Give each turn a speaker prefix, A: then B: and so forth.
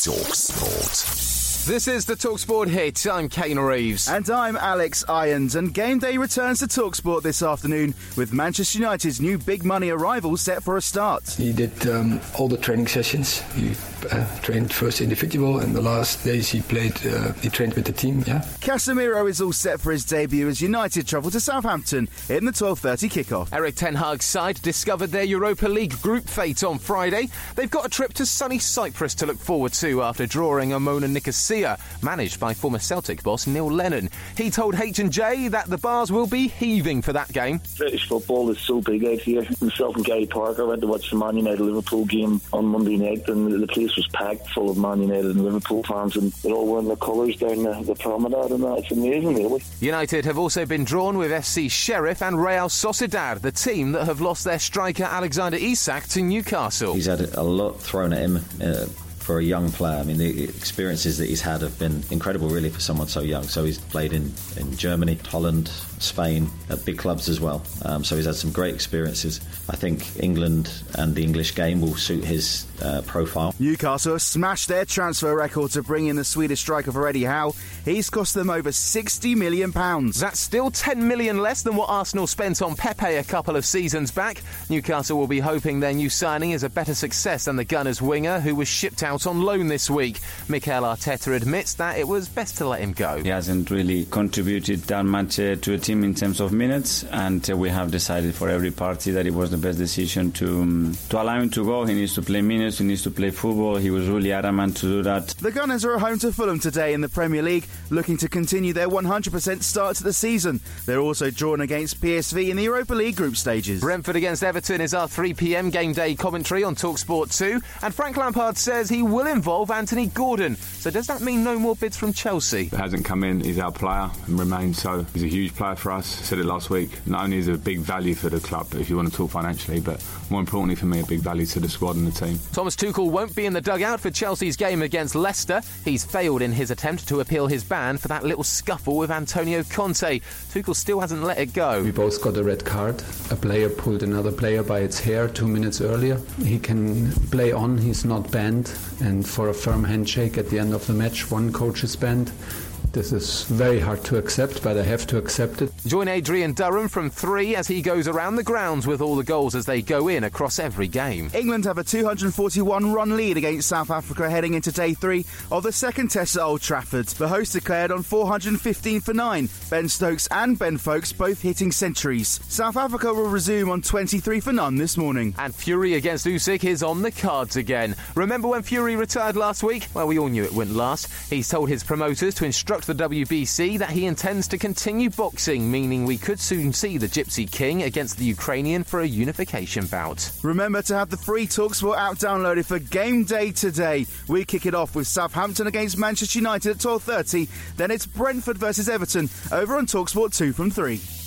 A: slash ACAST.
B: Talk Sport.
C: This is the Talksport hit. I'm Kane Reeves.
D: And I'm Alex Irons. And Game Day returns to Talksport this afternoon with Manchester United's new big money arrival set for a start.
E: He did um, all the training sessions. He uh, trained first individual, and the last days he played. Uh, he trained with the team. Yeah.
D: Casemiro is all set for his debut as United travel to Southampton in the 12:30 kickoff.
C: Erik Ten Hag's side discovered their Europa League group fate on Friday. They've got a trip to sunny Cyprus to look forward to after drawing Omonia Nicosia, managed by former Celtic boss Neil Lennon. He told H&J that the bars will be heaving for that game.
F: British football is so big out here. Myself and Gary Parker went to watch the Man United Liverpool game on Monday night, and the place was packed full of Man United and Liverpool fans, and they're all wearing their colours down the, the promenade, and that. It's amazing, really.
C: United have also been drawn with FC Sheriff and Real Sociedad, the team that have lost their striker Alexander Isak to Newcastle.
G: He's had a lot thrown at him. Uh, for a young player, I mean, the experiences that he's had have been incredible, really, for someone so young. So he's played in, in Germany, Holland, Spain, at big clubs as well. Um, so he's had some great experiences. I think England and the English game will suit his uh, profile.
D: Newcastle have smashed their transfer record to bring in the Swedish striker for Eddie Howe. He's cost them over £60 million.
C: That's still £10 million less than what Arsenal spent on Pepe a couple of seasons back. Newcastle will be hoping their new signing is a better success than the Gunners winger who was shipped out on loan this week. Mikel Arteta admits that it was best to let him go.
H: He hasn't really contributed that much uh, to a team in terms of minutes, and uh, we have decided for every party that it was the best decision to um, to allow him to go. He needs to play minutes, he needs to play football. He was really adamant to do that.
D: The Gunners are at home to Fulham today in the Premier League, looking to continue their 100% start to the season. They're also drawn against PSV in the Europa League group stages.
C: Brentford against Everton is our 3 pm game day commentary on Talksport 2, and Frank Lampard says he will involve Anthony Gordon. So does that mean no more bids from Chelsea?
I: It hasn't come in. He's our player and remains so. He's a huge player for us. I said it last week. Not only is it a big value for the club, if you want to talk financially, but more importantly for me, a big value to the squad and the team.
C: Thomas Tuchel won't be in the dugout for Chelsea's game against Leicester. He's failed in his attempt to appeal his ban for that little scuffle with Antonio Conte. Tuchel still hasn't let it go.
E: We both got a red card. A player pulled another player by its hair two minutes earlier. He can play on. He's not banned. And for a firm handshake at the end of the match, one coach is banned. This is very hard to accept, but I have to accept it.
C: Join Adrian Durham from three as he goes around the grounds with all the goals as they go in across every game.
D: England have a 241 run lead against South Africa heading into day three of the second test at Old Trafford. The hosts declared on 415 for 9. Ben Stokes and Ben Foakes both hitting centuries. South Africa will resume on 23 for none this morning.
C: And Fury against Usyk is on the cards again. Remember when Fury retired last week? Well, we all knew it wouldn't last. He's told his promoters to the WBC that he intends to continue boxing, meaning we could soon see the Gypsy King against the Ukrainian for a unification bout.
D: Remember to have the free Talksport app downloaded for game day today. We kick it off with Southampton against Manchester United at 12:30. Then it's Brentford versus Everton over on Talksport 2 from 3.